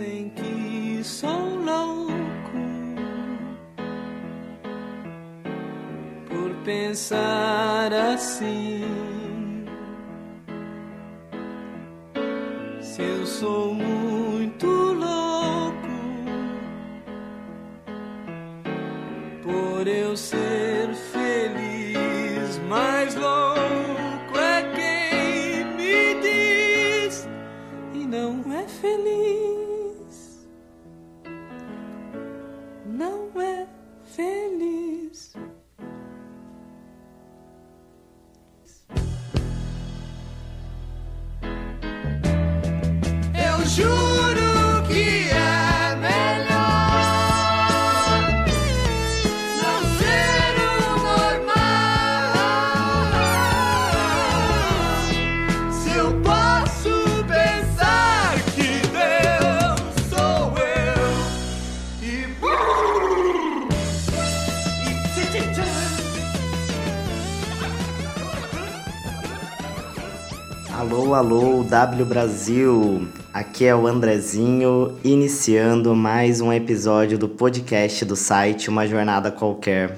dizem que sou louco por pensar assim. Se eu sou W Brasil! Aqui é o Andrezinho, iniciando mais um episódio do podcast do site Uma Jornada Qualquer.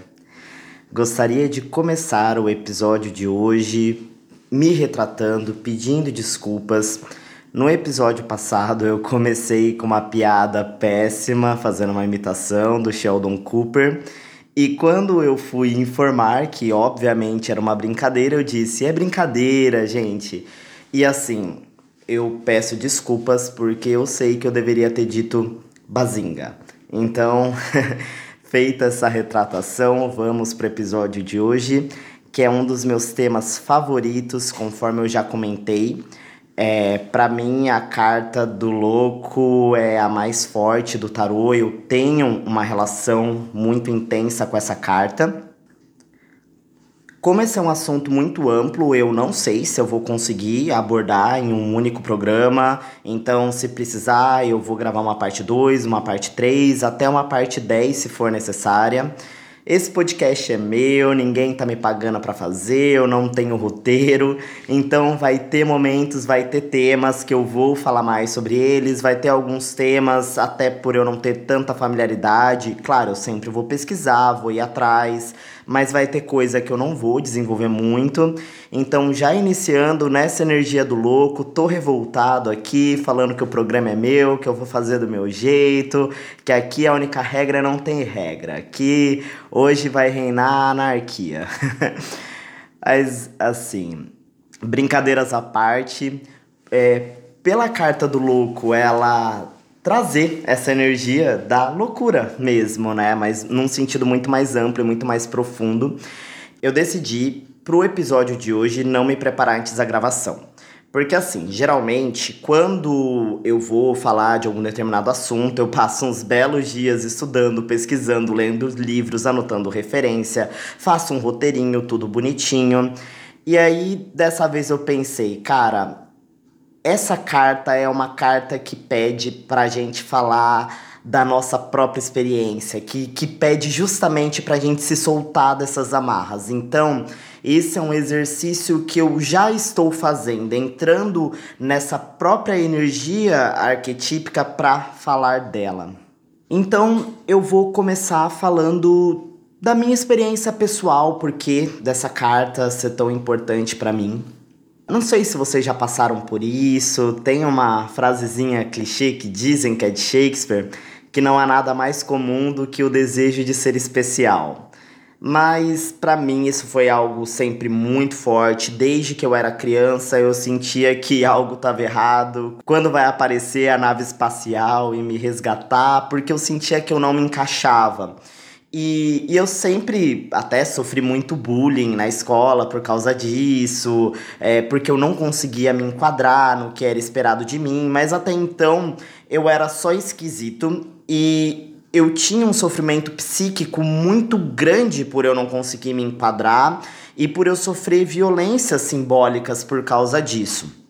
Gostaria de começar o episódio de hoje me retratando, pedindo desculpas. No episódio passado eu comecei com uma piada péssima, fazendo uma imitação do Sheldon Cooper. E quando eu fui informar que obviamente era uma brincadeira, eu disse: "É brincadeira, gente". E assim, eu peço desculpas porque eu sei que eu deveria ter dito bazinga. Então, feita essa retratação, vamos para o episódio de hoje, que é um dos meus temas favoritos, conforme eu já comentei. É, para mim, a carta do louco é a mais forte do tarô. Eu tenho uma relação muito intensa com essa carta. Como esse é um assunto muito amplo, eu não sei se eu vou conseguir abordar em um único programa. Então, se precisar, eu vou gravar uma parte 2, uma parte 3, até uma parte 10 se for necessária. Esse podcast é meu, ninguém tá me pagando para fazer, eu não tenho roteiro, então vai ter momentos, vai ter temas que eu vou falar mais sobre eles, vai ter alguns temas, até por eu não ter tanta familiaridade. Claro, eu sempre vou pesquisar, vou ir atrás, mas vai ter coisa que eu não vou desenvolver muito. Então, já iniciando nessa energia do louco, tô revoltado aqui, falando que o programa é meu, que eu vou fazer do meu jeito, que aqui a única regra não tem regra. Aqui hoje vai reinar a anarquia. Mas, assim, brincadeiras à parte, é, pela carta do louco, ela trazer essa energia da loucura mesmo, né? Mas num sentido muito mais amplo e muito mais profundo. Eu decidi pro episódio de hoje não me preparar antes da gravação. Porque assim, geralmente, quando eu vou falar de algum determinado assunto, eu passo uns belos dias estudando, pesquisando, lendo livros, anotando referência, faço um roteirinho, tudo bonitinho. E aí, dessa vez eu pensei, cara, essa carta é uma carta que pede pra gente falar da nossa própria experiência, que, que pede justamente pra gente se soltar dessas amarras. Então, esse é um exercício que eu já estou fazendo, entrando nessa própria energia arquetípica para falar dela. Então, eu vou começar falando da minha experiência pessoal, porque dessa carta ser tão importante para mim. Não sei se vocês já passaram por isso, tem uma frasezinha clichê que dizem que é de Shakespeare, que não há nada mais comum do que o desejo de ser especial. Mas para mim isso foi algo sempre muito forte. Desde que eu era criança, eu sentia que algo estava errado. Quando vai aparecer a nave espacial e me resgatar, porque eu sentia que eu não me encaixava. E, e, eu sempre até sofri muito bullying na escola por causa disso, é, porque eu não conseguia me enquadrar no que era esperado de mim, mas até então eu era só esquisito e eu tinha um sofrimento psíquico muito grande por eu não conseguir me enquadrar e por eu sofrer violências simbólicas por causa disso.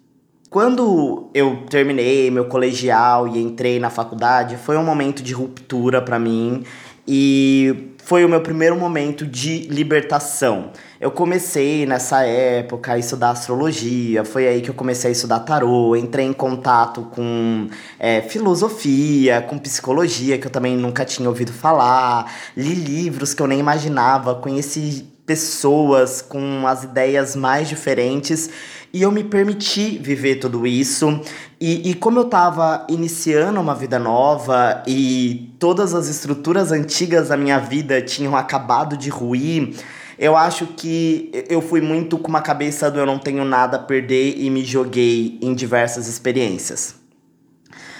Quando eu terminei meu colegial e entrei na faculdade, foi um momento de ruptura para mim e foi o meu primeiro momento de libertação. Eu comecei nessa época a estudar astrologia, foi aí que eu comecei a estudar tarô, entrei em contato com é, filosofia, com psicologia, que eu também nunca tinha ouvido falar, li livros que eu nem imaginava, conheci pessoas com as ideias mais diferentes e eu me permiti viver tudo isso. E, e como eu estava iniciando uma vida nova e todas as estruturas antigas da minha vida tinham acabado de ruir eu acho que eu fui muito com uma cabeça do eu não tenho nada a perder e me joguei em diversas experiências.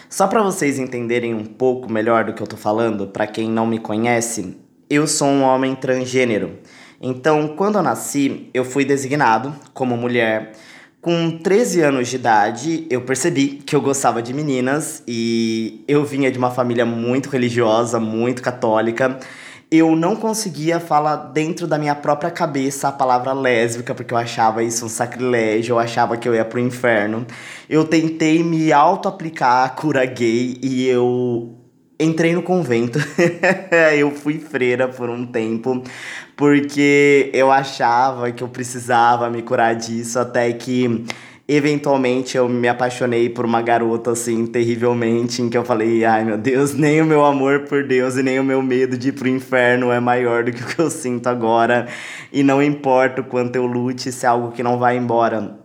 Só para vocês entenderem um pouco melhor do que eu tô falando, para quem não me conhece, eu sou um homem transgênero. Então, quando eu nasci, eu fui designado como mulher. Com 13 anos de idade, eu percebi que eu gostava de meninas e eu vinha de uma família muito religiosa, muito católica eu não conseguia falar dentro da minha própria cabeça a palavra lésbica, porque eu achava isso um sacrilégio, eu achava que eu ia pro inferno. Eu tentei me auto-aplicar a cura gay e eu entrei no convento. eu fui freira por um tempo, porque eu achava que eu precisava me curar disso, até que eventualmente eu me apaixonei por uma garota assim terrivelmente, em que eu falei, ai meu Deus, nem o meu amor por Deus e nem o meu medo de ir pro inferno é maior do que o que eu sinto agora. E não importa o quanto eu lute, se é algo que não vai embora.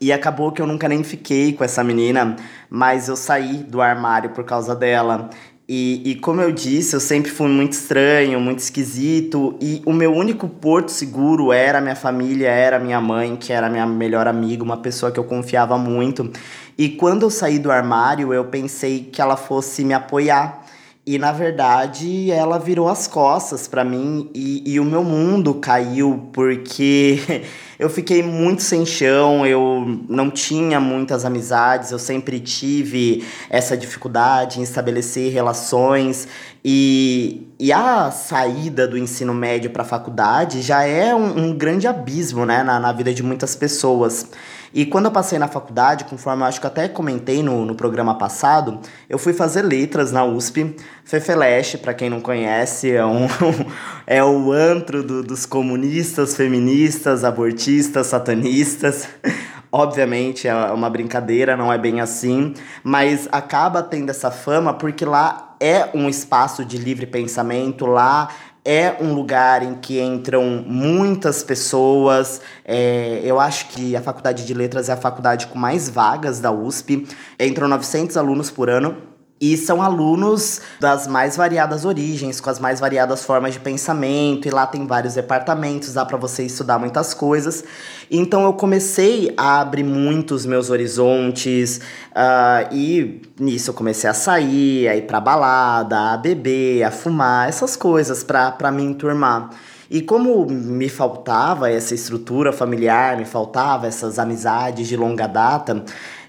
E acabou que eu nunca nem fiquei com essa menina, mas eu saí do armário por causa dela. E, e como eu disse, eu sempre fui muito estranho, muito esquisito, e o meu único porto seguro era minha família, era minha mãe, que era minha melhor amiga, uma pessoa que eu confiava muito. E quando eu saí do armário, eu pensei que ela fosse me apoiar. E na verdade, ela virou as costas para mim e, e o meu mundo caiu porque eu fiquei muito sem chão, eu não tinha muitas amizades, eu sempre tive essa dificuldade em estabelecer relações e, e a saída do ensino médio para a faculdade já é um, um, grande abismo né, na, na vida de muitas pessoas. E quando eu passei na faculdade, conforme eu acho que até comentei no, no programa passado, eu fui fazer letras na USP. Fefeleste, para quem não conhece, é, um, é o antro do, dos comunistas, feministas, abortistas, satanistas. Obviamente é uma brincadeira, não é bem assim, mas acaba tendo essa fama porque lá é um espaço de livre pensamento, lá é um lugar em que entram muitas pessoas. É, eu acho que a faculdade de letras é a faculdade com mais vagas da USP. Entram 900 alunos por ano. E são alunos das mais variadas origens, com as mais variadas formas de pensamento, e lá tem vários departamentos, dá para você estudar muitas coisas. Então eu comecei a abrir muito os meus horizontes, uh, e nisso eu comecei a sair, a ir pra balada, a beber, a fumar, essas coisas para me enturmar. E como me faltava essa estrutura familiar, me faltava essas amizades de longa data,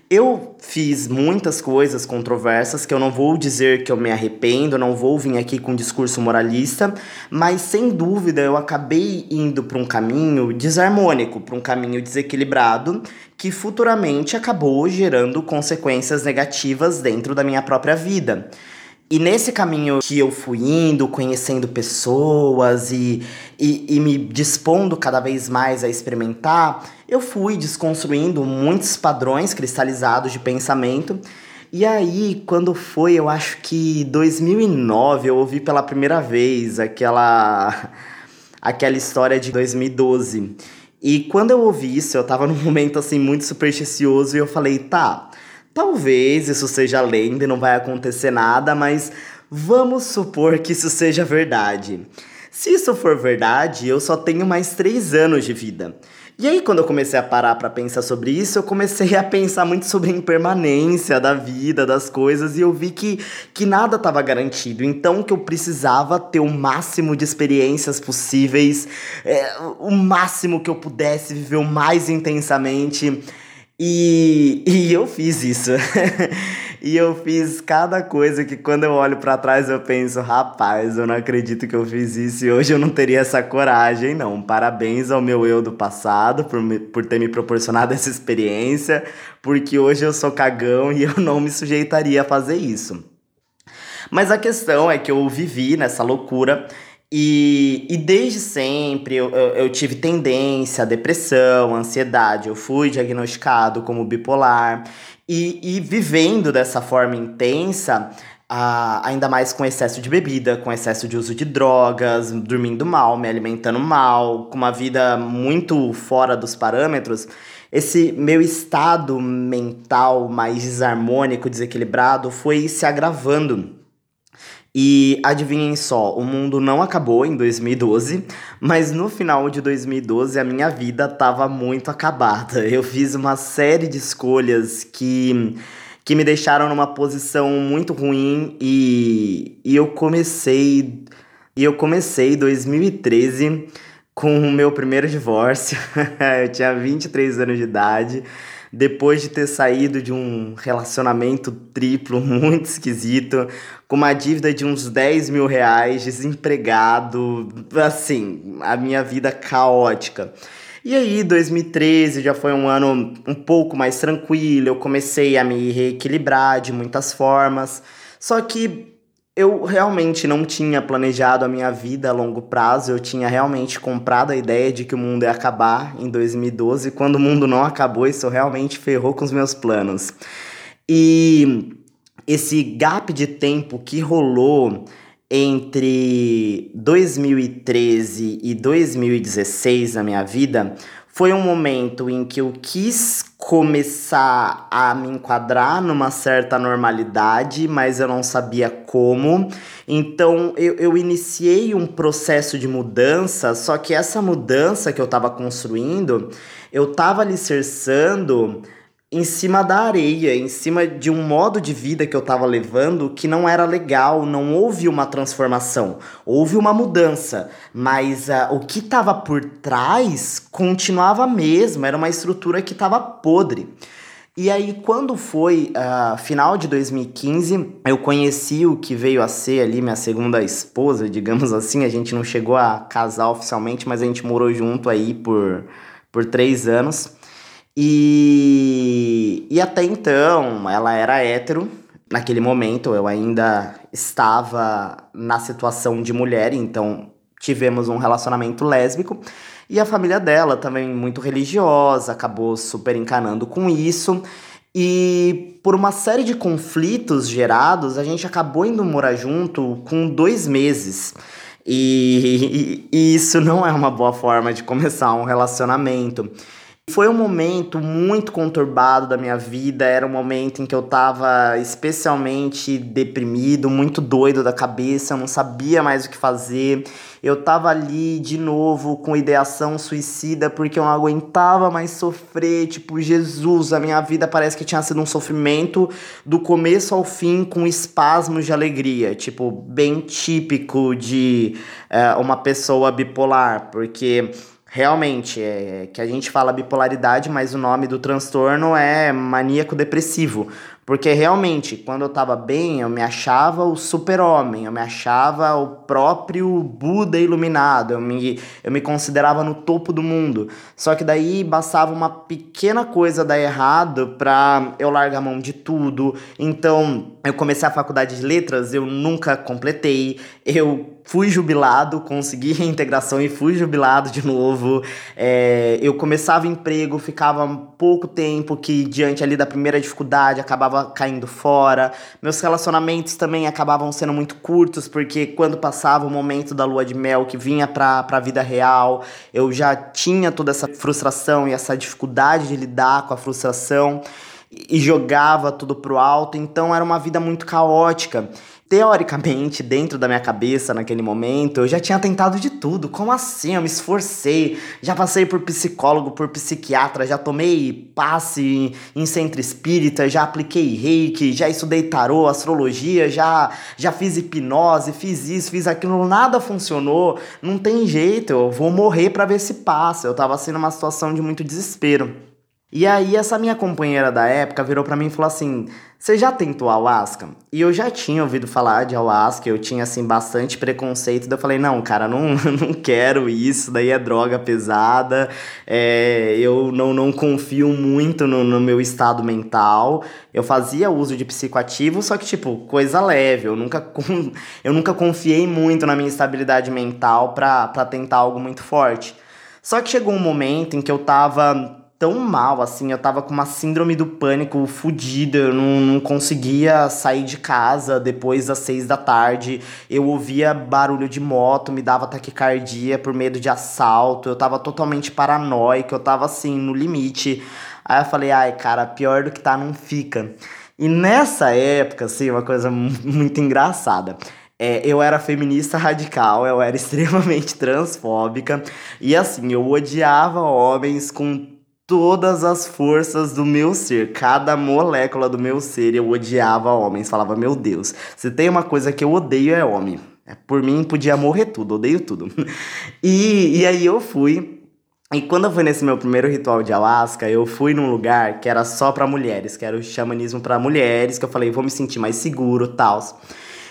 eu fiz muitas coisas controversas que eu não vou dizer que eu me arrependo, não vou vir aqui com um discurso moralista, mas sem dúvida eu acabei indo para um caminho desarmônico, para um caminho desequilibrado, que futuramente acabou gerando consequências negativas dentro da minha própria vida. E nesse caminho que eu fui indo, conhecendo pessoas e, e, e, me dispondo cada vez mais a experimentar, eu fui desconstruindo muitos padrões cristalizados de pensamento. E aí, quando foi, eu acho que 2009, eu ouvi pela primeira vez aquela, aquela história de 2012. E quando eu ouvi isso, eu tava num momento assim muito supersticioso e eu falei, tá Talvez isso seja lenda e não vai acontecer nada, mas vamos supor que isso seja verdade. Se isso for verdade, eu só tenho mais três anos de vida. E aí, quando eu comecei a parar para pensar sobre isso, eu comecei a pensar muito sobre a impermanência da vida, das coisas, e eu vi que, que nada estava garantido. Então, que eu precisava ter o máximo de experiências possíveis, é, o máximo que eu pudesse viver o mais intensamente. E, e eu fiz isso. e eu fiz cada coisa que quando eu olho para trás eu penso, rapaz, eu não acredito que eu fiz isso e hoje eu não teria essa coragem, não. Parabéns ao meu eu do passado por, me, por ter me proporcionado essa experiência, porque hoje eu sou cagão e eu não me sujeitaria a fazer isso. Mas a questão é que eu vivi nessa loucura E, e desde sempre eu, eu, eu tive tendência à depressão, ansiedade. Eu fui diagnosticado como bipolar. E, e vivendo dessa forma intensa, ah, ainda mais com excesso de bebida, com excesso de uso de drogas, dormindo mal, me alimentando mal, com uma vida muito fora dos parâmetros, esse meu estado mental mais desarmônico, desequilibrado, foi se agravando. E adivinhem só, o mundo não acabou em 2012, mas no final de 2012 a minha vida estava muito acabada. Eu fiz uma série de escolhas que que me deixaram numa posição muito ruim e, e eu comecei e eu comecei 2013 com o meu primeiro divórcio. eu tinha 23 anos de idade, depois de ter saído de um relacionamento triplo muito esquisito, com uma dívida de uns 10 mil reais, desempregado, assim, a minha vida caótica. E aí, 2013 já foi um ano um pouco mais tranquilo, eu comecei a me reequilibrar de muitas formas. Só que eu realmente não tinha planejado a minha vida a longo prazo, eu tinha realmente comprado a ideia de que o mundo ia acabar em 2012. Quando o mundo não acabou, isso realmente ferrou com os meus planos. E esse gap de tempo que rolou entre 2013 e 2016 na minha vida foi um momento em que eu quis começar a me enquadrar numa certa normalidade, mas eu não sabia como. Então eu, eu iniciei um processo de mudança, só que essa mudança que eu estava construindo, eu estava alicerçando em cima da areia, em cima de um modo de vida que eu estava levando que não era legal, não houve uma transformação, houve uma mudança, mas uh, o que estava por trás continuava mesmo, era uma estrutura que estava podre. E aí, quando foi uh, final de 2015, eu conheci o que veio a ser ali minha segunda esposa, digamos assim. A gente não chegou a casar oficialmente, mas a gente morou junto aí por, por três anos. E, e até então ela era hétero. Naquele momento eu ainda estava na situação de mulher, então tivemos um relacionamento lésbico. E a família dela também muito religiosa, acabou super encanando com isso. E por uma série de conflitos gerados, a gente acabou indo morar junto com dois meses. E, e, e isso não é uma boa forma de começar um relacionamento. Foi um momento muito conturbado da minha vida, era um momento em que eu tava especialmente deprimido, muito doido da cabeça, eu não sabia mais o que fazer. Eu tava ali de novo com ideação suicida porque eu não aguentava mais sofrer, tipo, Jesus, a minha vida parece que tinha sido um sofrimento do começo ao fim com espasmos de alegria, tipo, bem típico de é, uma pessoa bipolar, porque Realmente, é que a gente fala bipolaridade, mas o nome do transtorno é maníaco depressivo. Porque realmente, quando eu tava bem, eu me achava o super-homem, eu me achava o próprio Buda iluminado, eu me, eu me considerava no topo do mundo. Só que daí bastava uma pequena coisa dar errado pra eu largar a mão de tudo. Então, eu comecei a faculdade de letras, eu nunca completei, eu fui jubilado, consegui reintegração e fui jubilado de novo. É, eu começava emprego, ficava pouco tempo que diante ali da primeira dificuldade acabava caindo fora. Meus relacionamentos também acabavam sendo muito curtos, porque quando passava o momento da lua de mel que vinha pra, pra vida real, eu já tinha toda essa frustração e essa dificuldade de lidar com a frustração e jogava tudo pro alto, então era uma vida muito caótica teoricamente, dentro da minha cabeça naquele momento, eu já tinha tentado de tudo. Como assim? Eu me esforcei, já passei por psicólogo, por psiquiatra, já tomei passe em centro espírita, já apliquei reiki, já estudei tarô, astrologia, já, já fiz hipnose, fiz isso, fiz aquilo, nada funcionou. Não tem jeito, eu vou morrer para ver se passa. Eu tava assim numa situação de muito desespero. E aí essa minha companheira da época virou para mim e falou assim: "Você já tentou ayahuasca?" E eu já tinha ouvido falar de ayahuasca, eu tinha assim bastante preconceito, daí eu falei: "Não, cara, não, não quero isso, daí é droga pesada, é, eu não, não confio muito no, no meu estado mental. Eu fazia uso de psicoativo, só que tipo, coisa leve, eu nunca, eu nunca confiei muito na minha estabilidade mental pra tentar algo muito forte. Só que chegou um momento em que eu tava tão mal, assim, eu tava com uma síndrome do pânico fodida, eu não, não conseguia sair de casa depois das seis da tarde, eu ouvia barulho de moto, me dava taquicardia por medo de assalto, eu tava totalmente paranoico, eu tava assim, no limite. Aí eu falei, ai, cara, pior do que tá não fica. E nessa época, assim, uma coisa muito engraçada. É, eu era feminista radical, eu era extremamente transfóbica e assim, eu odiava homens com todas as forças do meu ser, cada molécula do meu ser, eu odiava homens. Falava, meu Deus, se tem uma coisa que eu odeio é homem. É, por mim podia morrer tudo, odeio tudo. E, e aí eu fui. E quando eu fui nesse meu primeiro ritual de Alaska, eu fui num lugar que era só para mulheres, que era o xamanismo para mulheres, que eu falei, vou me sentir mais seguro, tal.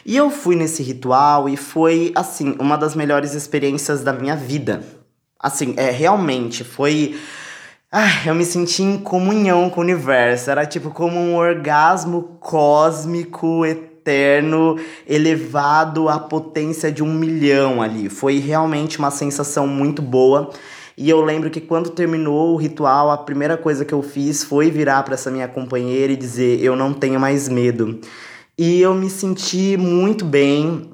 E eu fui nesse ritual e foi assim, uma das melhores experiências da minha vida. Assim, é realmente foi Ai, eu me senti em comunhão com o universo. Era tipo como um orgasmo cósmico, eterno, elevado à potência de um milhão ali. Foi realmente uma sensação muito boa. E eu lembro que quando terminou o ritual, a primeira coisa que eu fiz foi virar para essa minha companheira e dizer: Eu não tenho mais medo. E eu me senti muito bem,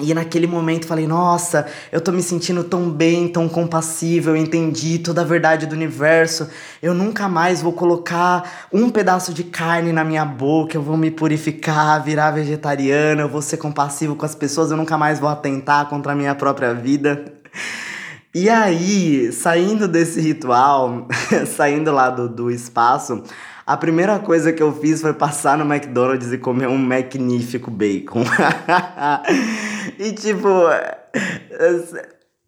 e naquele momento falei, nossa, eu tô me sentindo tão bem, tão compassível, entendi toda a verdade do universo. Eu nunca mais vou colocar um pedaço de carne na minha boca, eu vou me purificar, virar vegetariano, eu vou ser compassivo com as pessoas, eu nunca mais vou atentar contra a minha própria vida. E aí, saindo desse ritual, saindo lá do, do espaço, a primeira coisa que eu fiz foi passar no McDonald's e comer um magnífico bacon. e tipo,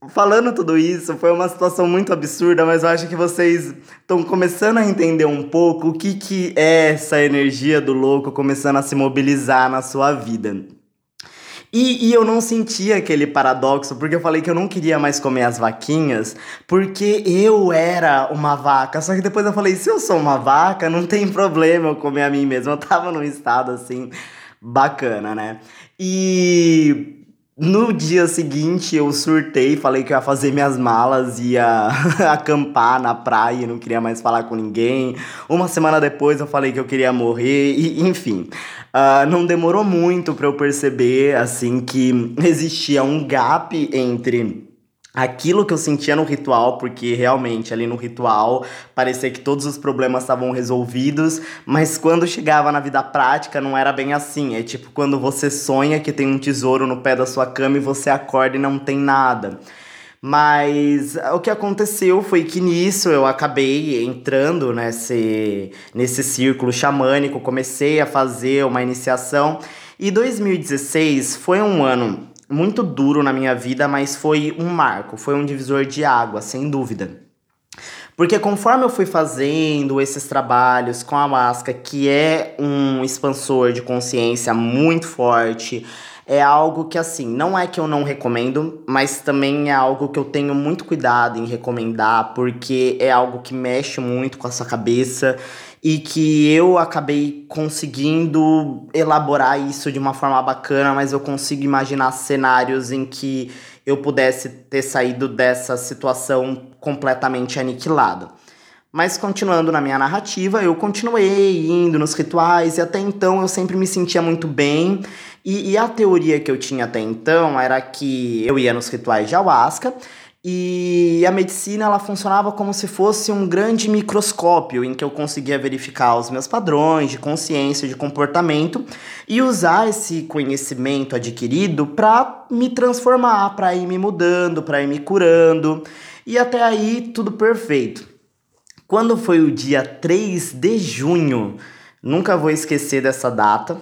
falando tudo isso, foi uma situação muito absurda, mas eu acho que vocês estão começando a entender um pouco o que, que é essa energia do louco começando a se mobilizar na sua vida. E, e, eu não sentia aquele paradoxo, porque eu falei que eu não queria mais comer as vaquinhas, porque eu era uma vaca. Só que depois eu falei, se eu sou uma vaca, não tem problema eu comer a mim mesmo. Eu tava num estado assim, bacana, né? E no dia seguinte eu surtei, falei que ia fazer minhas malas, ia acampar na praia, não queria mais falar com ninguém. Uma semana depois eu falei que eu queria morrer, e enfim. Uh, não demorou muito para eu perceber assim que existia um gap entre aquilo que eu sentia no ritual, porque realmente ali no ritual parecia que todos os problemas estavam resolvidos, mas quando chegava na vida prática não era bem assim. É tipo quando você sonha que tem um tesouro no pé da sua cama e você acorda e não tem nada. Mas o que aconteceu foi que nisso eu acabei entrando nesse, nesse círculo xamânico, comecei a fazer uma iniciação. E 2016 foi um ano muito duro na minha vida, mas foi um marco, foi um divisor de água, sem dúvida. Porque conforme eu fui fazendo esses trabalhos com a máscara, que é um expansor de consciência muito forte, é algo que assim, não é que eu não recomendo, mas também é algo que eu tenho muito cuidado em recomendar, porque é algo que mexe muito com a sua cabeça e que eu acabei conseguindo elaborar isso de uma forma bacana, mas eu consigo imaginar cenários em que eu pudesse ter saído dessa situação completamente aniquilado. Mas continuando na minha narrativa, eu continuei indo nos rituais e até então eu sempre me sentia muito bem. E, e a teoria que eu tinha até então era que eu ia nos rituais de ayahuasca e a medicina ela funcionava como se fosse um grande microscópio em que eu conseguia verificar os meus padrões de consciência, de comportamento e usar esse conhecimento adquirido para me transformar, para ir me mudando, para ir me curando. E até aí tudo perfeito. Quando foi o dia 3 de junho, nunca vou esquecer dessa data,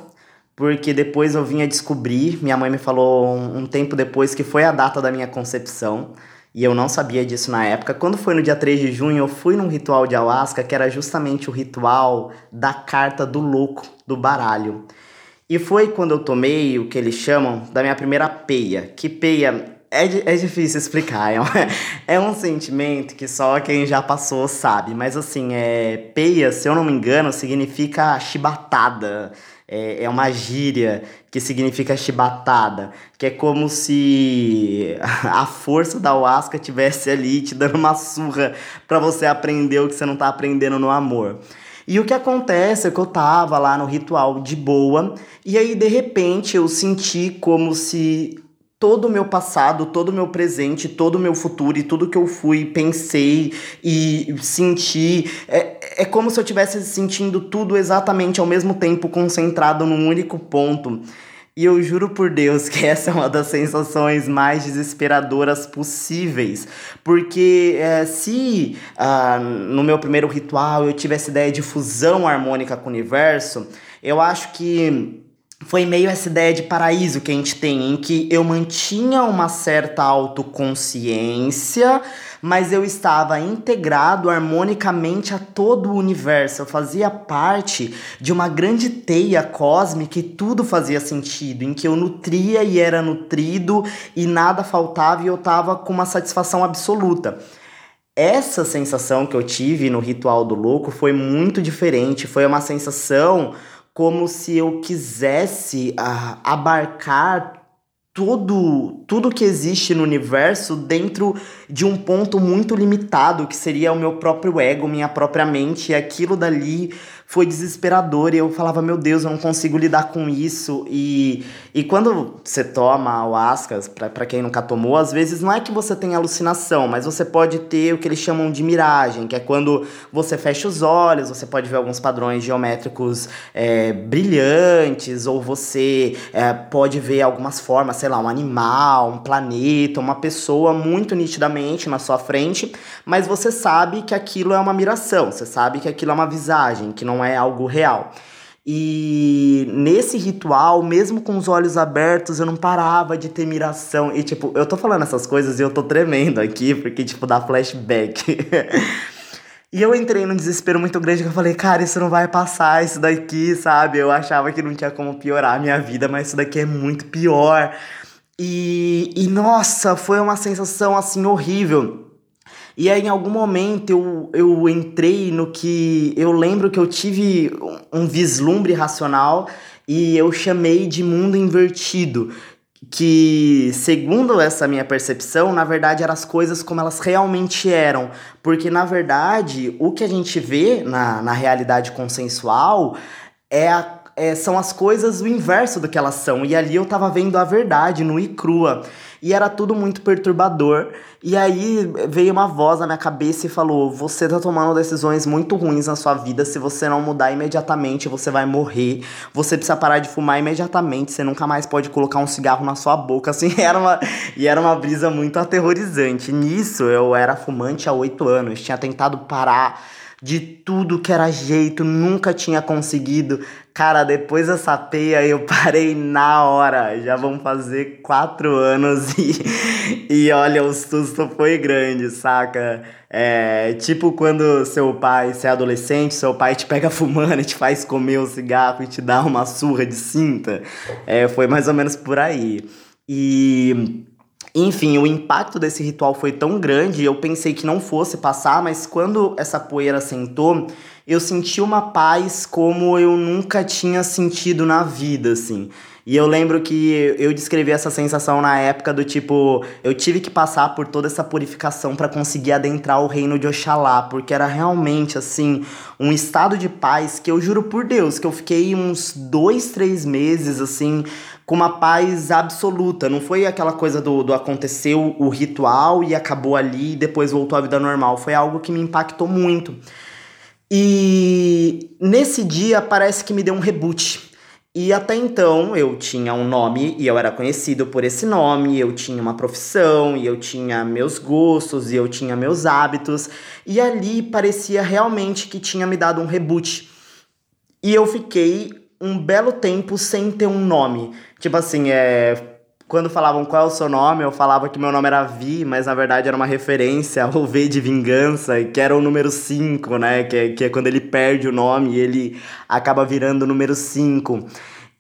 porque depois eu vim a descobrir, minha mãe me falou um, um tempo depois que foi a data da minha concepção E eu não sabia disso na época. Quando foi no dia 3 de junho, eu fui num ritual de ayahuasca que era justamente o ritual da carta do louco, do baralho. E foi quando eu tomei o que eles chamam da minha primeira peia. Que peia é, é difícil explicar, é um, é um sentimento que só quem já passou sabe. Mas assim, é, peia, se eu não me engano, significa chibatada é, é uma gíria que significa chibatada, que é como se a força da Ayahuasca tivesse ali te dando uma surra para você aprender o que você não tá aprendendo no amor. E o que acontece é que eu tava lá no ritual de boa, e aí de repente eu senti como se todo o meu passado, todo o meu presente, todo o meu futuro e tudo que eu fui, pensei e senti. É, é como se eu estivesse sentindo tudo exatamente ao mesmo tempo, concentrado num único ponto. E eu juro por Deus que essa é uma das sensações mais desesperadoras possíveis. Porque é, se ah, no meu primeiro ritual eu tivesse ideia de fusão harmônica com o universo, eu acho que foi meio essa ideia de paraíso que a gente tem, em que eu mantinha uma certa autoconsciência, mas eu estava integrado harmonicamente a todo o universo. Eu fazia parte de uma grande teia cósmica e tudo fazia sentido, em que eu nutria e era nutrido e nada faltava e eu estava com uma satisfação absoluta. Essa sensação que eu tive no ritual do louco foi muito diferente, foi uma sensação como se eu quisesse uh, abarcar tudo, tudo que existe no universo dentro de um ponto muito limitado, que seria o meu próprio ego, minha própria mente, e aquilo dali foi desesperador e eu falava, meu Deus, eu não consigo lidar com isso. E, e quando você toma ascas, para quem nunca tomou, às vezes não é que você tem alucinação, mas você pode ter o que eles chamam de miragem, que é quando você fecha os olhos, você pode ver alguns padrões geométricos é, brilhantes, ou você é, pode ver algumas formas, sei lá, um animal, um planeta, uma pessoa muito nitidamente na sua frente, mas você sabe que aquilo é uma miração, você sabe que aquilo é uma visagem, que não é algo real. E nesse ritual, mesmo com os olhos abertos, eu não parava de ter miração. E, tipo, eu tô falando essas coisas e eu tô tremendo aqui, porque, tipo, dá flashback. e eu entrei num desespero muito grande que eu falei, cara, isso não vai passar, isso daqui, sabe? Eu achava que não tinha como piorar a minha vida, mas isso daqui é muito pior. E, e nossa, foi uma sensação assim horrível. E aí, em algum momento, eu, eu entrei no que. Eu lembro que eu tive um vislumbre racional e eu chamei de mundo invertido. Que, segundo essa minha percepção, na verdade eram as coisas como elas realmente eram. Porque, na verdade, o que a gente vê na, na realidade consensual é a é, são as coisas o inverso do que elas são. E ali eu tava vendo a verdade, no e crua. E era tudo muito perturbador. E aí veio uma voz na minha cabeça e falou: Você tá tomando decisões muito ruins na sua vida. Se você não mudar imediatamente, você vai morrer. Você precisa parar de fumar imediatamente. Você nunca mais pode colocar um cigarro na sua boca. Assim, era uma, e era uma brisa muito aterrorizante. Nisso, eu era fumante há oito anos. Tinha tentado parar de tudo que era jeito, nunca tinha conseguido. Cara, depois dessa peia eu parei na hora. Já vão fazer quatro anos e, e olha, o susto foi grande, saca? É tipo quando seu pai, você é adolescente, seu pai te pega fumando e te faz comer um cigarro e te dá uma surra de cinta. É, foi mais ou menos por aí. E enfim, o impacto desse ritual foi tão grande, eu pensei que não fosse passar, mas quando essa poeira sentou, eu senti uma paz como eu nunca tinha sentido na vida, assim. E eu lembro que eu descrevi essa sensação na época do tipo, eu tive que passar por toda essa purificação para conseguir adentrar o reino de Oxalá, porque era realmente assim, um estado de paz que eu juro por Deus, que eu fiquei uns dois, três meses assim, com uma paz absoluta. Não foi aquela coisa do, do aconteceu o ritual e acabou ali e depois voltou à vida normal. Foi algo que me impactou muito. E nesse dia parece que me deu um reboot. E até então eu tinha um nome e eu era conhecido por esse nome, eu tinha uma profissão e eu tinha meus gostos e eu tinha meus hábitos, e ali parecia realmente que tinha me dado um reboot. E eu fiquei um belo tempo sem ter um nome. Tipo assim, é quando falavam qual é o seu nome, eu falava que meu nome era Vi, mas na verdade era uma referência ao V de vingança, que era o número 5, né? Que é, que é quando ele perde o nome e ele acaba virando o número 5.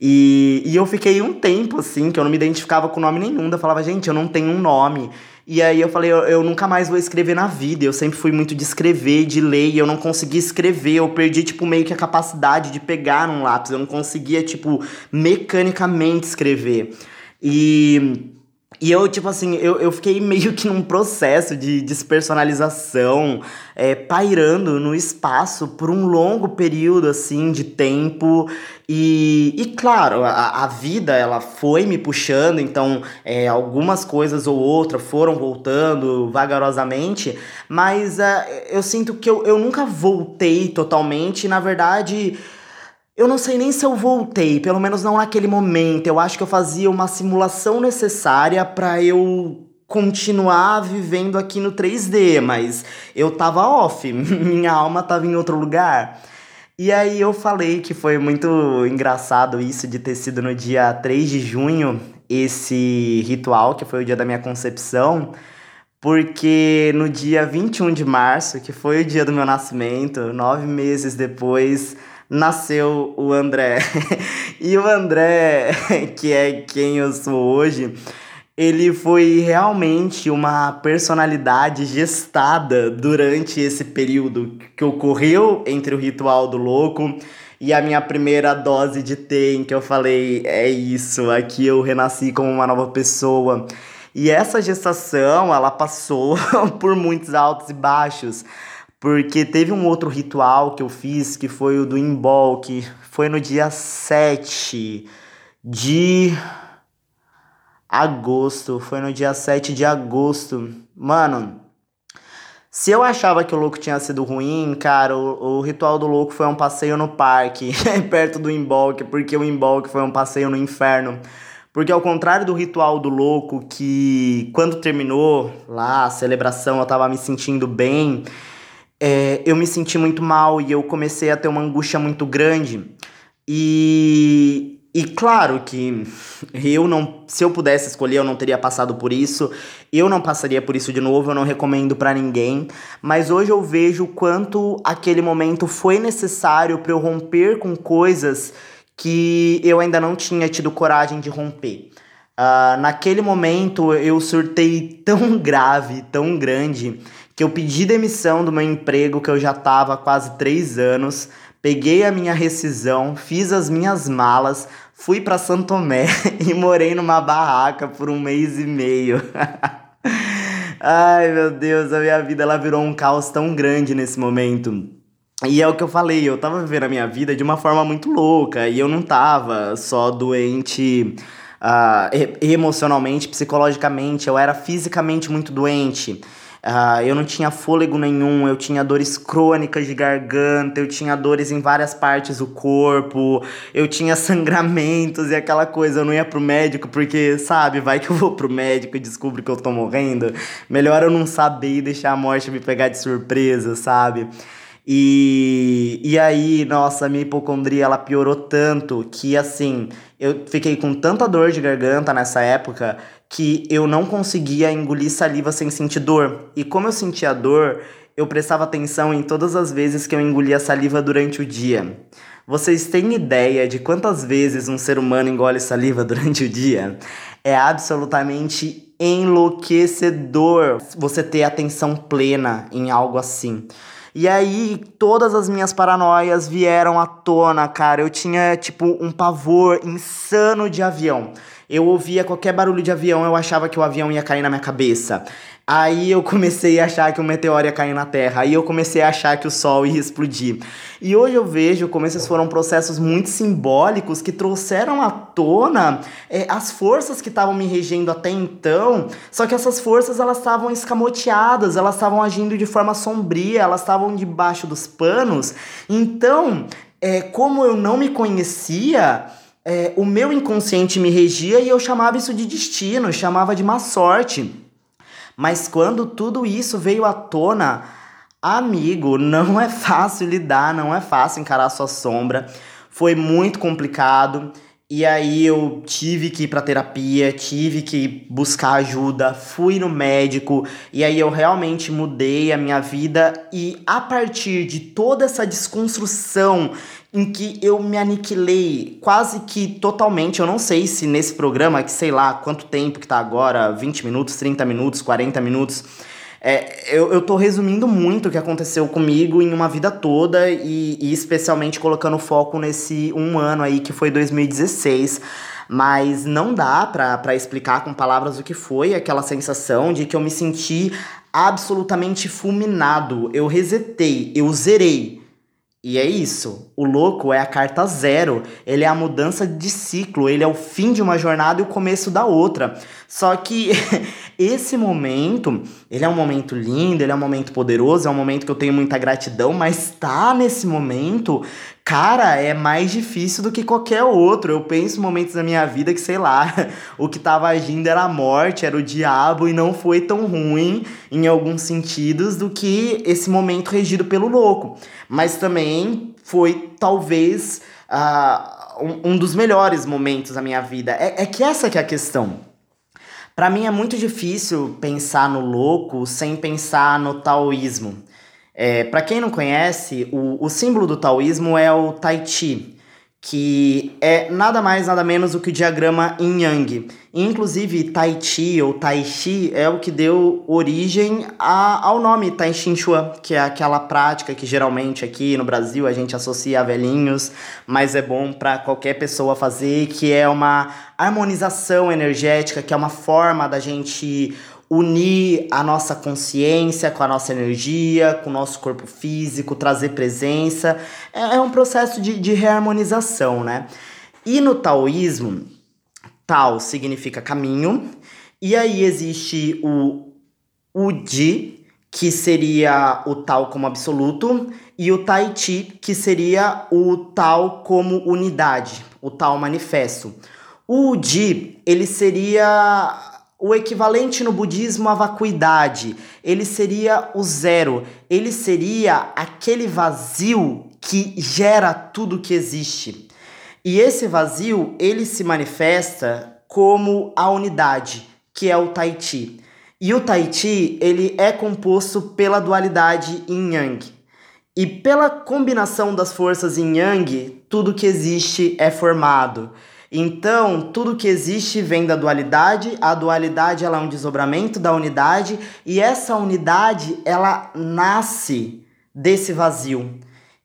E, e eu fiquei um tempo assim, que eu não me identificava com nome nenhum. Eu falava, gente, eu não tenho um nome. E aí eu falei, eu, eu, nunca mais vou escrever na vida. Eu sempre fui muito de escrever, de ler, e eu não conseguia escrever. Eu perdi, tipo, meio que a capacidade de pegar um lápis. Eu não conseguia, tipo, mecanicamente escrever. E, e eu, tipo assim, eu, eu fiquei meio que num processo de despersonalização, é, pairando no espaço por um longo período, assim, de tempo. E, e claro, a, a vida, ela foi me puxando, então é, algumas coisas ou outras foram voltando vagarosamente, mas é, eu sinto que eu, eu nunca voltei totalmente, na verdade eu não sei nem se eu voltei, pelo menos não naquele momento. Eu acho que eu fazia uma simulação necessária para eu continuar vivendo aqui no 3D, mas eu tava off, minha alma tava em outro lugar. E aí eu falei que foi muito engraçado isso de ter sido no dia 3 de junho, esse ritual, que foi o dia da minha concepção, porque no dia 21 de março, que foi o dia do meu nascimento, nove meses depois, nasceu o André. e o André, que é quem eu sou hoje, ele foi realmente uma personalidade gestada durante esse período que ocorreu entre o ritual do louco e a minha primeira dose de T, em que eu falei: é isso, aqui eu renasci como uma nova pessoa. E essa gestação, ela passou por muitos altos e baixos. Porque teve um outro ritual que eu fiz, que foi o do Imbol, que foi no dia 7 de agosto. Foi no dia 7 de agosto. Mano, se eu achava que o louco tinha sido ruim, cara, o, o ritual do louco foi um passeio no parque, perto do Imbolc, porque o Imbolc foi um passeio no inferno. Porque ao contrário do ritual do louco, que quando terminou lá a celebração eu tava me sentindo bem, é, eu me senti muito mal e eu comecei a ter uma angústia muito grande. E, e claro que eu não, se eu pudesse escolher, eu não teria passado por isso. Eu não passaria por isso de novo, eu não recomendo para ninguém. Mas hoje eu vejo quanto aquele momento foi necessário para eu romper com coisas que eu ainda não tinha tido coragem de romper. Uh, naquele momento eu surtei tão grave, tão grande que eu pedi demissão do meu emprego que eu já estava há quase três anos, peguei a minha rescisão, fiz as minhas malas, fui para Santo Tomé e morei numa barraca por um mês e meio. Ai meu Deus, a minha vida ela virou um caos tão grande nesse momento. E é o que eu falei, eu tava vivendo a minha vida de uma forma muito louca e eu não tava só doente uh, emocionalmente, psicologicamente, eu era fisicamente muito doente. Uh, eu não tinha fôlego nenhum, eu tinha dores crônicas de garganta, eu tinha dores em várias partes do corpo, eu tinha sangramentos e aquela coisa. Eu não ia pro médico porque, sabe, vai que eu vou pro médico e descubro que eu tô morrendo. Melhor eu não saber e deixar a morte me pegar de surpresa, sabe? E, e aí, nossa, minha hipocondria ela piorou tanto que assim, eu fiquei com tanta dor de garganta nessa época que eu não conseguia engolir saliva sem sentir dor. E como eu sentia dor, eu prestava atenção em todas as vezes que eu engolia saliva durante o dia. Vocês têm ideia de quantas vezes um ser humano engole saliva durante o dia? É absolutamente enlouquecedor você ter atenção plena em algo assim. E aí, todas as minhas paranoias vieram à tona, cara. Eu tinha, tipo, um pavor insano de avião. Eu ouvia qualquer barulho de avião, eu achava que o avião ia cair na minha cabeça. Aí eu comecei a achar que o meteoro ia cair na Terra. Aí eu comecei a achar que o Sol ia explodir. E hoje eu vejo como esses foram processos muito simbólicos que trouxeram à tona é, as forças que estavam me regendo até então. Só que essas forças elas estavam escamoteadas, elas estavam agindo de forma sombria, elas estavam debaixo dos panos. Então, é, como eu não me conhecia é, o meu inconsciente me regia e eu chamava isso de destino, chamava de má sorte. Mas quando tudo isso veio à tona, amigo, não é fácil lidar, não é fácil encarar sua sombra. Foi muito complicado. E aí eu tive que ir pra terapia, tive que buscar ajuda, fui no médico, e aí eu realmente mudei a minha vida. E a partir de toda essa desconstrução em que eu me aniquilei quase que totalmente, eu não sei se nesse programa, que sei lá quanto tempo que tá agora, 20 minutos, 30 minutos, 40 minutos, é, eu, eu tô resumindo muito o que aconteceu comigo em uma vida toda e, e especialmente colocando foco nesse um ano aí que foi 2016 mas não dá para explicar com palavras o que foi aquela sensação de que eu me senti absolutamente fulminado. Eu resetei, eu zerei. E é isso. O louco é a carta zero. Ele é a mudança de ciclo. Ele é o fim de uma jornada e o começo da outra. Só que esse momento, ele é um momento lindo, ele é um momento poderoso, é um momento que eu tenho muita gratidão, mas tá nesse momento Cara, é mais difícil do que qualquer outro. Eu penso em momentos da minha vida que, sei lá, o que tava agindo era a morte, era o diabo e não foi tão ruim em alguns sentidos do que esse momento regido pelo louco. Mas também foi talvez uh, um, um, dos melhores momentos da minha vida. É, é que essa que é a questão. Para mim é muito difícil pensar no louco sem pensar no taoísmo. É, para quem não conhece, o, o símbolo do taoísmo é o Tai Chi, que é nada mais nada menos do que o diagrama Yin Yang. Inclusive, Tai Chi ou Tai Chi é o que deu origem a, ao nome Tai Chi Chuan, que é aquela prática que geralmente aqui no Brasil a gente associa a velhinhos, mas é bom para qualquer pessoa fazer, que é uma harmonização energética, que é uma forma da gente unir a nossa consciência com a nossa energia, com o nosso corpo físico, trazer presença. É, é um processo de, de reharmonização, né? E no taoísmo, Tao significa caminho, e aí existe o Uji, que seria o Tao como absoluto, e o Tai Chi, que seria o Tao como unidade, o Tao manifesto. O Uji, ele seria o equivalente no budismo à vacuidade. Ele seria o zero. Ele seria aquele vazio que gera tudo que existe. E esse vazio, ele se manifesta como a unidade, que é o Tai Chi. E o Tai Chi, ele é composto pela dualidade Yin Yang. E pela combinação das forças Yin Yang, tudo que existe é formado. Então, tudo que existe vem da dualidade, a dualidade ela é um desdobramento da unidade e essa unidade ela nasce desse vazio.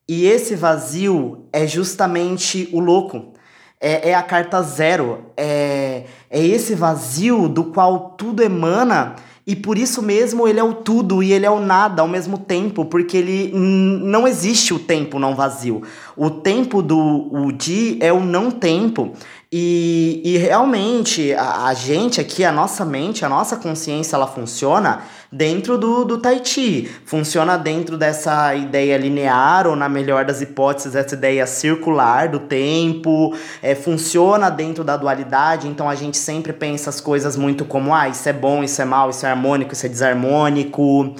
E esse vazio é justamente o louco. É, é a carta zero. É, é esse vazio do qual tudo emana e por isso mesmo ele é o tudo e ele é o nada ao mesmo tempo, porque ele não existe o tempo não vazio. O tempo do o é o não tempo. E, e realmente a, a, gente aqui, a nossa mente, a nossa consciência, ela funciona dentro do, do Tai Chi. Funciona dentro dessa ideia linear, ou na melhor das hipóteses, essa ideia circular do tempo. É, funciona dentro da dualidade, então a gente sempre pensa as coisas muito como, ah, isso é bom, isso é mal, isso é harmônico, isso é desarmônico.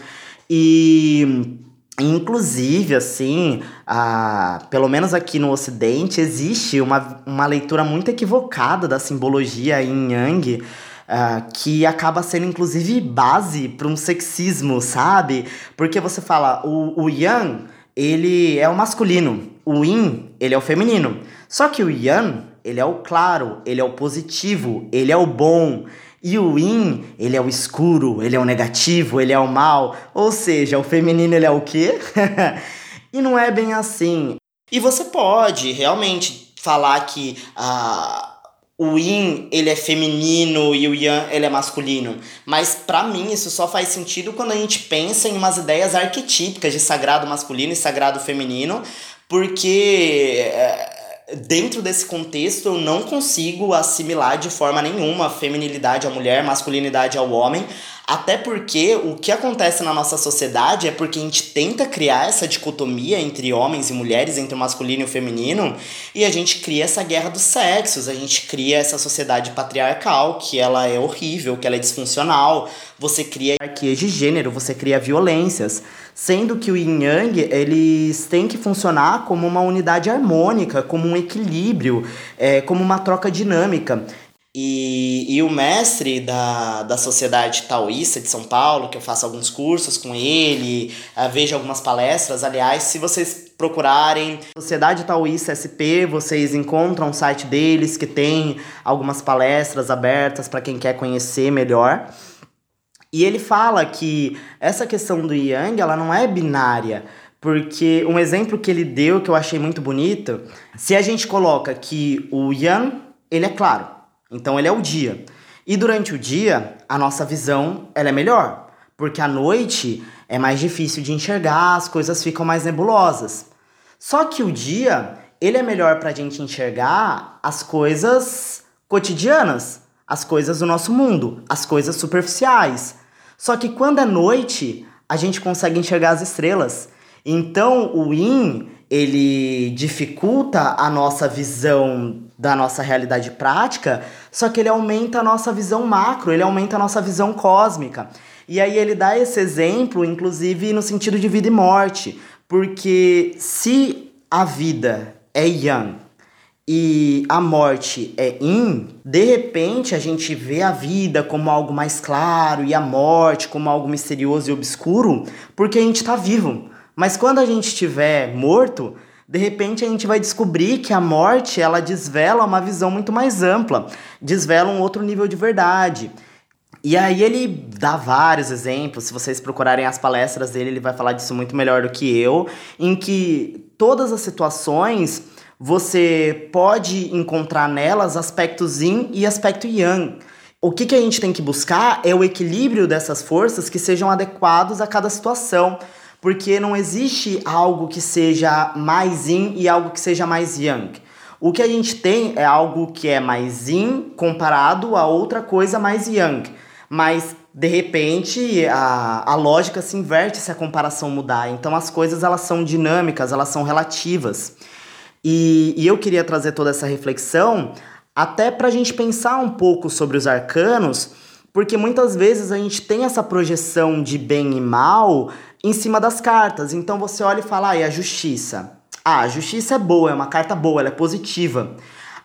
E Inclusive, assim, a, pelo menos aqui no Ocidente, existe uma, uma leitura muito equivocada da simbologia em Yang, uh, que acaba sendo, inclusive, base para um sexismo, sabe? Porque você fala, o, o Yang, ele é o masculino, o Yin, ele é o feminino. Só que o Yang, ele é o claro, ele é o positivo, ele é o bom. E o yin, ele é o escuro, ele é o negativo, ele é o mal. Ou seja, o feminino ele é o quê? e não é bem assim. E você pode realmente falar que ah, o yin ele é feminino e o yang ele é masculino. Mas para mim isso só faz sentido quando a gente pensa em umas ideias arquetípicas de sagrado masculino e sagrado feminino, porque eh, dentro desse contexto, eu não consigo assimilar de forma nenhuma a feminilidade à mulher, masculinidade ao homem, Até porque o que acontece na nossa sociedade é porque a gente tenta criar essa dicotomia entre homens e mulheres, entre o masculino e o feminino, e a gente cria essa guerra dos sexos, a gente cria essa sociedade patriarcal, que ela é horrível, que ela é disfuncional, você cria hierarquias de gênero, você cria violências, sendo que o yin yang, eles têm que funcionar como uma unidade harmônica, como um equilíbrio, é, como uma troca dinâmica. E, e o mestre da, da Sociedade Taoísta de São Paulo, que eu faço alguns cursos com ele, uh, vejo algumas palestras. Aliás, se vocês procurarem Sociedade Taoísta SP, vocês encontram o site deles que tem algumas palestras abertas para quem quer conhecer melhor. E ele fala que essa questão do Yang, ela não é binária. Porque um exemplo que ele deu que eu achei muito bonito, se a gente coloca que o Yang, ele é claro, então ele é o dia. E durante o dia, a nossa visão ela é melhor, porque à noite é mais difícil de enxergar, as coisas ficam mais nebulosas. Só que o dia, ele é melhor para a gente enxergar as coisas cotidianas, as coisas do nosso mundo, as coisas superficiais. Só que quando é noite, a gente consegue enxergar as estrelas. Então o Yin, ele dificulta a nossa visão da nossa realidade prática, só que ele aumenta a nossa visão macro, ele aumenta a nossa visão cósmica. E aí ele dá esse exemplo, inclusive no sentido de vida e morte, porque se a vida é yang e a morte é yin, de repente a gente vê a vida como algo mais claro e a morte como algo misterioso e obscuro, porque a gente está vivo. Mas quando a gente estiver morto, de repente a gente vai descobrir que a morte ela desvela uma visão muito mais ampla, desvela um outro nível de verdade. E aí ele dá vários exemplos, se vocês procurarem as palestras dele, ele vai falar disso muito melhor do que eu, em que todas as situações você pode encontrar nelas aspectos yin e aspecto yang. O que, que a gente tem que buscar é o equilíbrio dessas forças que sejam adequados a cada situação porque não existe algo que seja mais yin e algo que seja mais yang. O que a gente tem é algo que é mais yin comparado a outra coisa mais yang. Mas de repente a, a lógica se inverte se a comparação mudar. Então as coisas elas são dinâmicas, elas são relativas. E, e eu queria trazer toda essa reflexão até para a gente pensar um pouco sobre os arcanos, porque muitas vezes a gente tem essa projeção de bem e mal em cima das cartas. Então você olha e fala, ah, e a justiça? Ah, a justiça é boa, é uma carta boa, ela é positiva.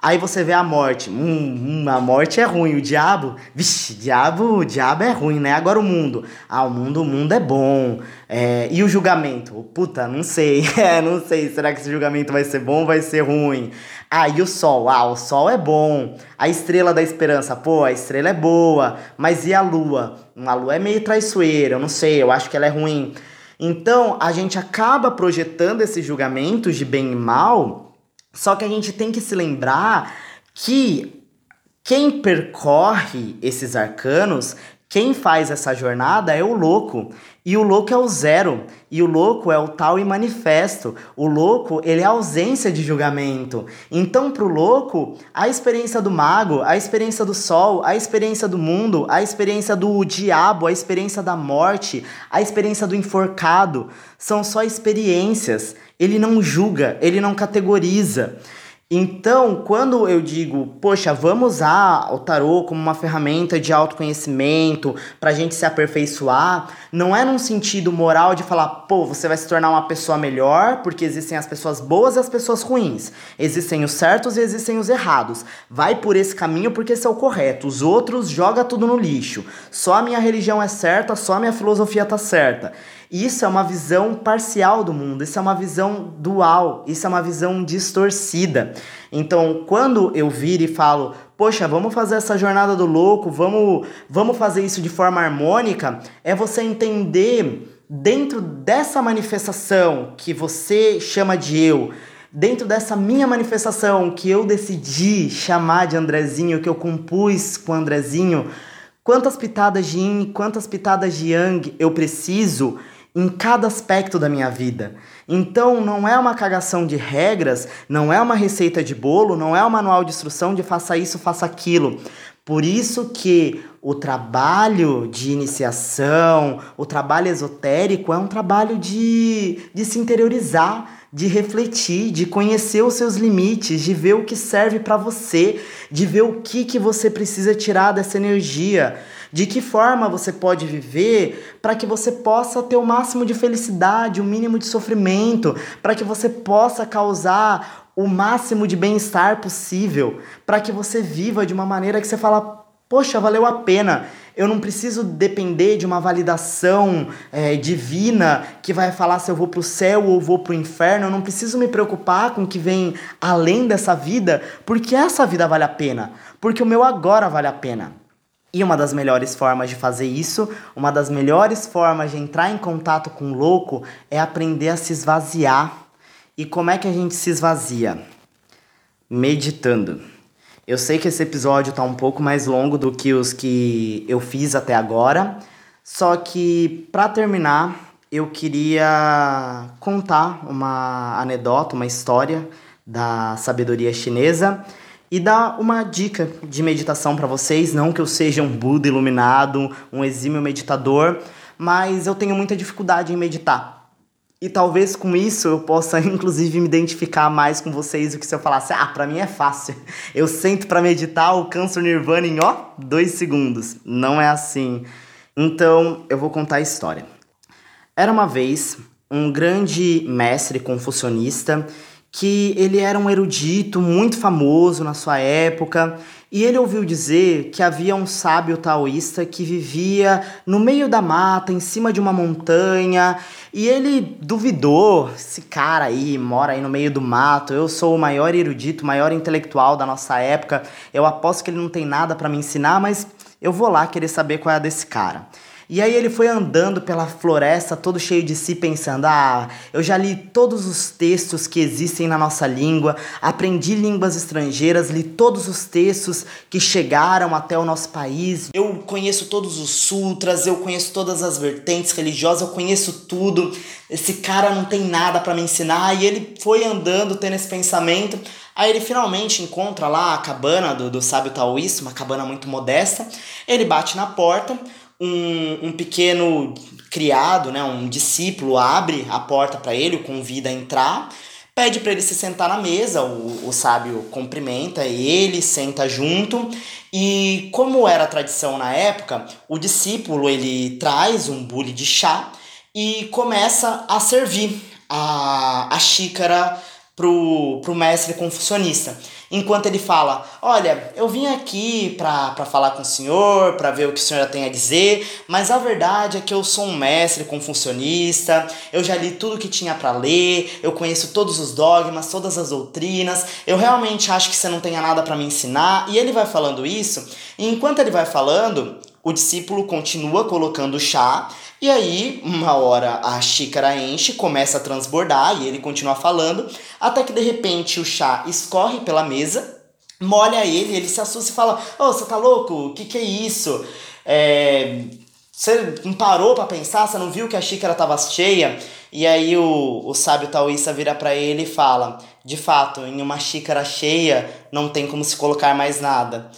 Aí você vê a morte. Hum, hum, a morte é ruim. O diabo, vixe, diabo, o diabo é ruim, né? Agora o mundo. Ah, o mundo, o mundo é bom. É, e o julgamento? Puta, não sei. É, não sei. Será que esse julgamento vai ser bom ou vai ser ruim? Ah, e o sol? Ah, o sol é bom. A estrela da esperança? Pô, a estrela é boa. Mas e a lua? A lua é meio traiçoeira, eu não sei, eu acho que ela é ruim. Então, a gente acaba projetando esses julgamentos de bem e mal só que a gente tem que se lembrar que quem percorre esses arcanos, quem faz essa jornada é o louco. E o louco é o zero. E o louco é o tal e manifesto. O louco, ele é a ausência de julgamento. Então, para o louco, a experiência do mago, a experiência do sol, a experiência do mundo, a experiência do diabo, a experiência da morte, a experiência do enforcado, são só experiências. Ele não julga, ele não categoriza. Então, quando eu digo, poxa, vamos usar o tarô como uma ferramenta de autoconhecimento para a gente se aperfeiçoar, não é num sentido moral de falar, pô, você vai se tornar uma pessoa melhor, porque existem as pessoas boas e as pessoas ruins. Existem os certos e existem os errados. Vai por esse caminho porque esse é o correto. Os outros joga tudo no lixo. Só a minha religião é certa, só a minha filosofia tá certa. Isso é uma visão parcial do mundo, isso é uma visão dual, isso é uma visão distorcida. Então, quando eu viro e falo, poxa, vamos fazer essa jornada do louco, vamos, vamos fazer isso de forma harmônica, é você entender dentro dessa manifestação que você chama de eu, dentro dessa minha manifestação que eu decidi chamar de Andrezinho, que eu compus com Andrezinho, quantas pitadas de yin, quantas pitadas de yang eu preciso em cada aspecto da minha vida. Então, não é uma cagação de regras, não é uma receita de bolo, não é um manual de instrução de faça isso, faça aquilo. Por isso que o trabalho de iniciação, o trabalho esotérico é um trabalho de, de se interiorizar, de refletir, de conhecer os seus limites, de ver o que serve para você, de ver o que, que você precisa tirar dessa energia, de que forma você pode viver para que você possa ter o máximo de felicidade, o mínimo de sofrimento, para que você possa causar o máximo de bem-estar possível para que você viva de uma maneira que você fala, poxa, valeu a pena. Eu não preciso depender de uma validação é, divina que vai falar se eu vou para o céu ou vou para o inferno. Eu não preciso me preocupar com o que vem além dessa vida, porque essa vida vale a pena, porque o meu agora vale a pena. E uma das melhores formas de fazer isso, uma das melhores formas de entrar em contato com o louco é aprender a se esvaziar e como é que a gente se esvazia? Meditando. Eu sei que esse episódio está um pouco mais longo do que os que eu fiz até agora, só que para terminar, eu queria contar uma anedota, uma história da sabedoria chinesa e dar uma dica de meditação para vocês, não que eu seja um Buda iluminado, um exímio meditador, mas eu tenho muita dificuldade em meditar. E talvez com isso eu possa, inclusive, me identificar mais com vocês do que se eu falasse, ah, pra mim é fácil. Eu sento para meditar, alcanço o Nirvana em, ó, dois segundos. Não é assim. Então, eu vou contar a história. Era uma vez um grande mestre confucionista que ele era um erudito muito famoso na sua época e ele ouviu dizer que havia um sábio taoísta que vivia no meio da mata, em cima de uma montanha, e ele duvidou: esse cara aí mora aí no meio do mato, eu sou o maior erudito, o maior intelectual da nossa época, eu aposto que ele não tem nada para me ensinar, mas eu vou lá querer saber qual é a desse cara. E aí ele foi andando pela floresta todo cheio de si, pensando: ah, eu já li todos os textos que existem na nossa língua, aprendi línguas estrangeiras, li todos os textos que chegaram até o nosso país, eu conheço todos os sutras, eu conheço todas as vertentes religiosas, eu conheço tudo. Esse cara não tem nada para me ensinar. E ele foi andando tendo esse pensamento. Aí ele finalmente encontra lá a cabana do, do sábio taoísta, uma cabana muito modesta. Ele bate na porta um, um pequeno criado, né, um discípulo, abre a porta para ele, o convida a entrar, pede para ele se sentar na mesa, o, o sábio cumprimenta ele, senta junto, e como era a tradição na época, o discípulo ele traz um bule de chá e começa a servir a, a xícara pro, pro mestre confucionista enquanto ele fala: Olha, eu vim aqui para falar com o senhor, para ver o que o senhor tem a dizer, mas a verdade é que eu sou um mestre confucionista, eu já li tudo que tinha para ler, eu conheço todos os dogmas, todas as doutrinas, eu realmente acho que você não tenha nada para me ensinar. E ele vai falando isso, e enquanto ele vai falando, o discípulo continua colocando chá e aí, uma hora a xícara enche, começa a transbordar e ele continua falando, até que de repente o chá escorre pela mesa, molha ele, ele se assusta e fala: Ô, oh, você tá louco? O que, que é isso? É... Você não parou para pensar? Você não viu que a xícara tava cheia? E aí o, o sábio taoísta vira para ele e fala: De fato, em uma xícara cheia não tem como se colocar mais nada.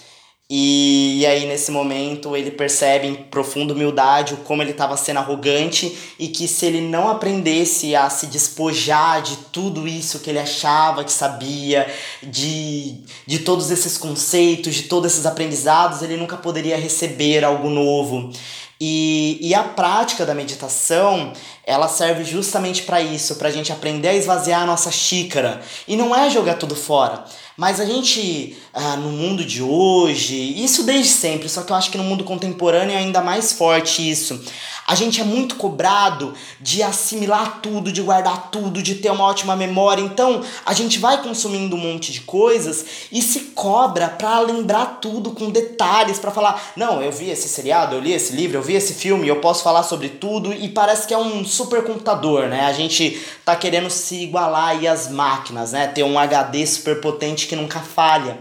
E, e, aí, nesse momento, ele percebe em profunda humildade como ele estava sendo arrogante e que se ele não aprendesse a se despojar de tudo isso que ele achava que sabia, de, de todos esses conceitos, de todos esses aprendizados, ele nunca poderia receber algo novo. E, e a prática da meditação, ela serve justamente para isso, para a gente aprender a esvaziar a nossa xícara. E não é jogar tudo fora mas a gente, ah, no mundo de hoje, isso desde sempre, só que eu acho que no mundo contemporâneo é ainda mais forte isso. A gente é muito cobrado de assimilar tudo, de guardar tudo, de ter uma ótima memória. Então, a gente vai consumindo um monte de coisas e se cobra para lembrar tudo com detalhes, para falar: "Não, eu vi esse seriado, eu li esse livro, eu vi esse filme, eu posso falar sobre tudo" e parece que é um supercomputador, né? A gente tá querendo se igualar aí às máquinas, né? Ter um HD super potente que nunca falha.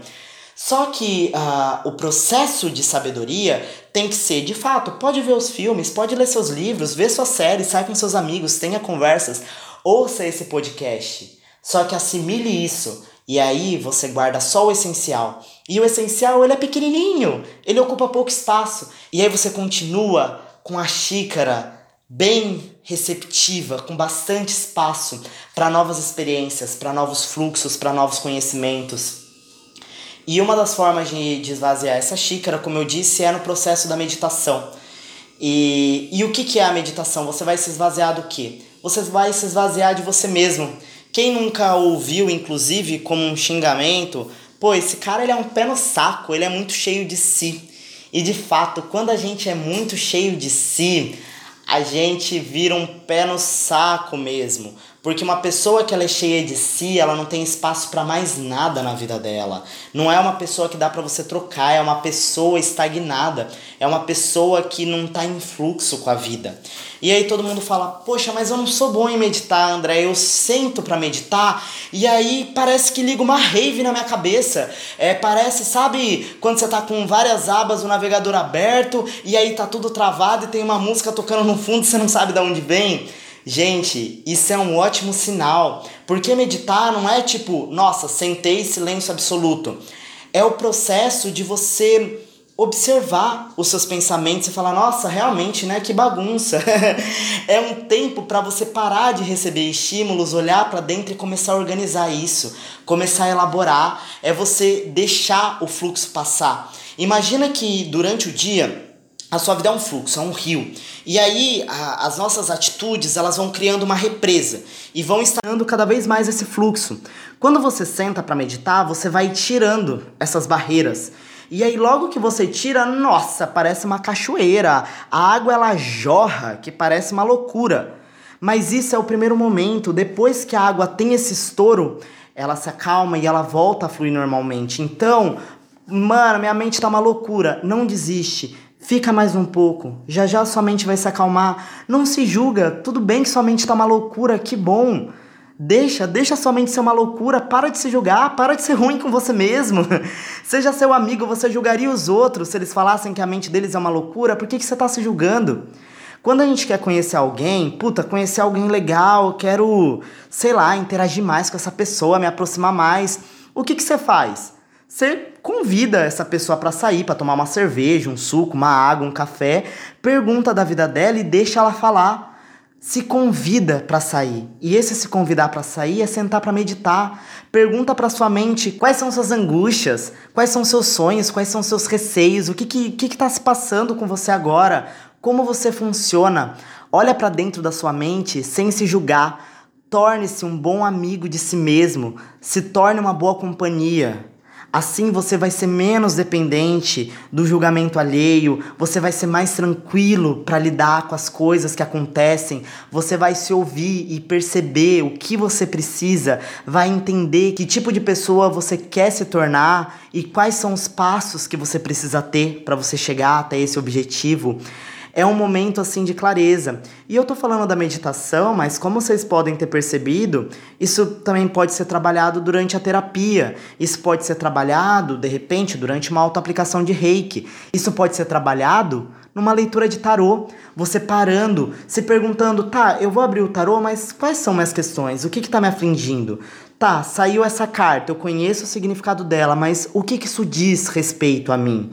Só que uh, o processo de sabedoria tem que ser, de fato, pode ver os filmes, pode ler seus livros, ver suas séries, sai com seus amigos, tenha conversas, ouça esse podcast. Só que assimile isso E aí você guarda só o essencial. E o essencial, ele é pequenininho, ele ocupa pouco espaço. E aí você continua com a xícara bem receptiva, com bastante espaço para novas experiências, para novos fluxos, para novos conhecimentos. E uma das formas de, de esvaziar essa xícara, como eu disse, é no processo da meditação. E, e o que, que é a meditação? Você vai se esvaziar do quê? Você vai se esvaziar de você mesmo. Quem nunca ouviu, inclusive, como um xingamento, pô, esse cara ele é um pé no saco, ele é muito cheio de si. E de fato, quando a gente é muito cheio de si, a gente vira um pé no saco mesmo. Porque uma pessoa que ela é cheia de si, ela não tem espaço para mais nada na vida dela. Não é uma pessoa que dá para você trocar, é uma pessoa estagnada, é uma pessoa que não tá em fluxo com a vida. E aí todo mundo fala: "Poxa, mas eu não sou bom em meditar, André. Eu sento para meditar e aí parece que liga uma rave na minha cabeça. É, parece, sabe, quando você tá com várias abas, o navegador aberto e aí tá tudo travado e tem uma música tocando no fundo, você não sabe de onde vem?" Gente, isso é um ótimo sinal, porque meditar não é tipo, nossa, sentei silêncio absoluto. É o processo de você observar os seus pensamentos e falar, nossa, realmente, né, que bagunça. é um tempo para você parar de receber estímulos, olhar para dentro e começar a organizar isso, começar a elaborar, é você deixar o fluxo passar. Imagina que durante o dia a sua vida é um fluxo, é um rio. E aí a, as nossas atitudes elas vão criando uma represa e vão instalando cada vez mais esse fluxo. Quando você senta para meditar, você vai tirando essas barreiras. E aí logo que você tira, nossa, parece uma cachoeira. A água ela jorra, que parece uma loucura. Mas isso é o primeiro momento. Depois que a água tem esse estouro, ela se acalma e ela volta a fluir normalmente. Então, mano, minha mente tá uma loucura. Não desiste Fica mais um pouco, já já sua mente vai se acalmar. Não se julga, tudo bem que sua mente está uma loucura, que bom. Deixa, deixa sua mente ser uma loucura, para de se julgar, para de ser ruim com você mesmo. Seja seu amigo, você julgaria os outros se eles falassem que a mente deles é uma loucura, por que, que você está se julgando? Quando a gente quer conhecer alguém, puta, conhecer alguém legal, quero, sei lá, interagir mais com essa pessoa, me aproximar mais, o que, que você faz? Você convida essa pessoa para sair, para tomar uma cerveja, um suco, uma água, um café, pergunta da vida dela e deixa ela falar. Se convida para sair. E esse se convidar para sair é sentar para meditar. Pergunta para sua mente quais são suas angústias, quais são seus sonhos, quais são seus receios, o que que, que, que tá se passando com você agora, como você funciona. Olha para dentro da sua mente sem se julgar. Torne-se um bom amigo de si mesmo. Se torne uma boa companhia. Assim você vai ser menos dependente do julgamento alheio, você vai ser mais tranquilo para lidar com as coisas que acontecem, você vai se ouvir e perceber o que você precisa, vai entender que tipo de pessoa você quer se tornar e quais são os passos que você precisa ter para você chegar até esse objetivo é um momento assim de clareza. E eu tô falando da meditação, mas como vocês podem ter percebido, isso também pode ser trabalhado durante a terapia. Isso pode ser trabalhado, de repente, durante uma autoaplicação de Reiki. Isso pode ser trabalhado numa leitura de tarô, você parando, se perguntando, tá, eu vou abrir o tarô, mas quais são minhas questões? O que que tá me afligindo? Tá, saiu essa carta, eu conheço o significado dela, mas o que que isso diz respeito a mim?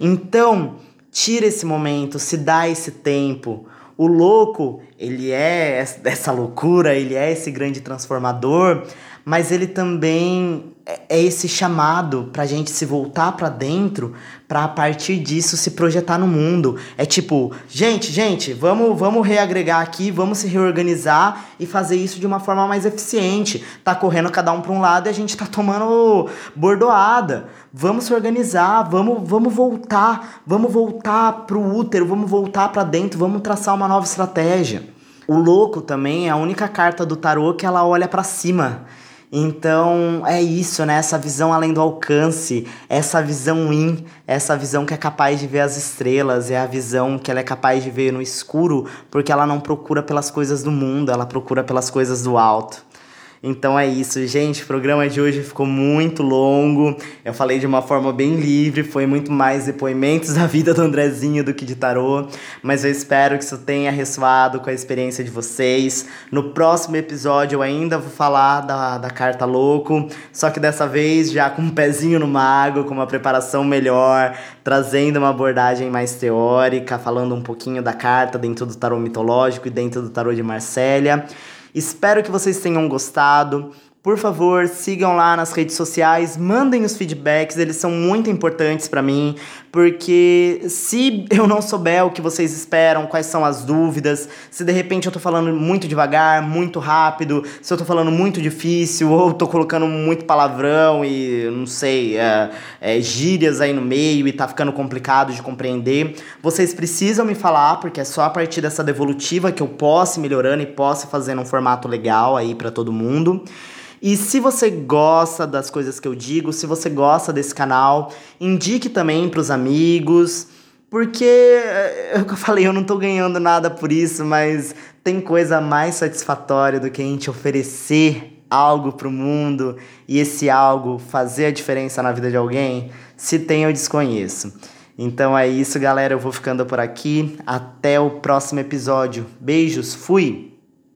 Então, Tira esse momento, se dá esse tempo. O louco, ele é essa loucura, ele é esse grande transformador, mas ele também é, é esse chamado para a gente se voltar para dentro, para a partir disso se projetar no mundo. É tipo, gente, gente, vamos, vamos reagregar aqui, vamos se reorganizar e fazer isso de uma forma mais eficiente. Tá correndo cada um para um lado e a gente tá tomando bordoada. Vamos se organizar, vamos, vamos voltar, vamos voltar pro útero, vamos voltar para dentro, vamos traçar uma nova estratégia. O louco também é a única carta do tarô que ela olha para cima. Então é isso, né? Essa visão além do alcance, essa visão in, essa visão que é capaz de ver as estrelas, é a visão que ela é capaz de ver no escuro, porque ela não procura pelas coisas do mundo, ela procura pelas coisas do alto. Então é isso, gente. O programa de hoje ficou muito longo. Eu falei de uma forma bem livre, foi muito mais depoimentos da vida do Andrezinho do que de tarô. Mas eu espero que isso tenha ressoado com a experiência de vocês. No próximo episódio eu ainda vou falar da, da carta louco, só que dessa vez já com um pezinho no mago, com uma preparação melhor, trazendo uma abordagem mais teórica, falando um pouquinho da carta dentro do tarô mitológico e dentro do tarô de Marsella. Espero que vocês tenham gostado. Por favor, sigam lá nas redes sociais, mandem os feedbacks, eles são muito importantes para mim, porque se eu não souber o que vocês esperam, quais são as dúvidas, se de repente eu tô falando muito devagar, muito rápido, se eu tô falando muito difícil, ou tô colocando muito palavrão e não sei, é, é, gírias aí no meio e tá ficando complicado de compreender, vocês precisam me falar, porque é só a partir dessa devolutiva que eu posso ir melhorando e posso fazer um formato legal aí para todo mundo. E se você gosta das coisas que eu digo, se você gosta desse canal, indique também para os amigos, porque é o que eu falei, eu não tô ganhando nada por isso, mas tem coisa mais satisfatória do que a gente oferecer algo pro mundo e esse algo fazer a diferença na vida de alguém? Se tem, eu desconheço. Então é isso, galera. Eu vou ficando por aqui. Até o próximo episódio. Beijos, fui!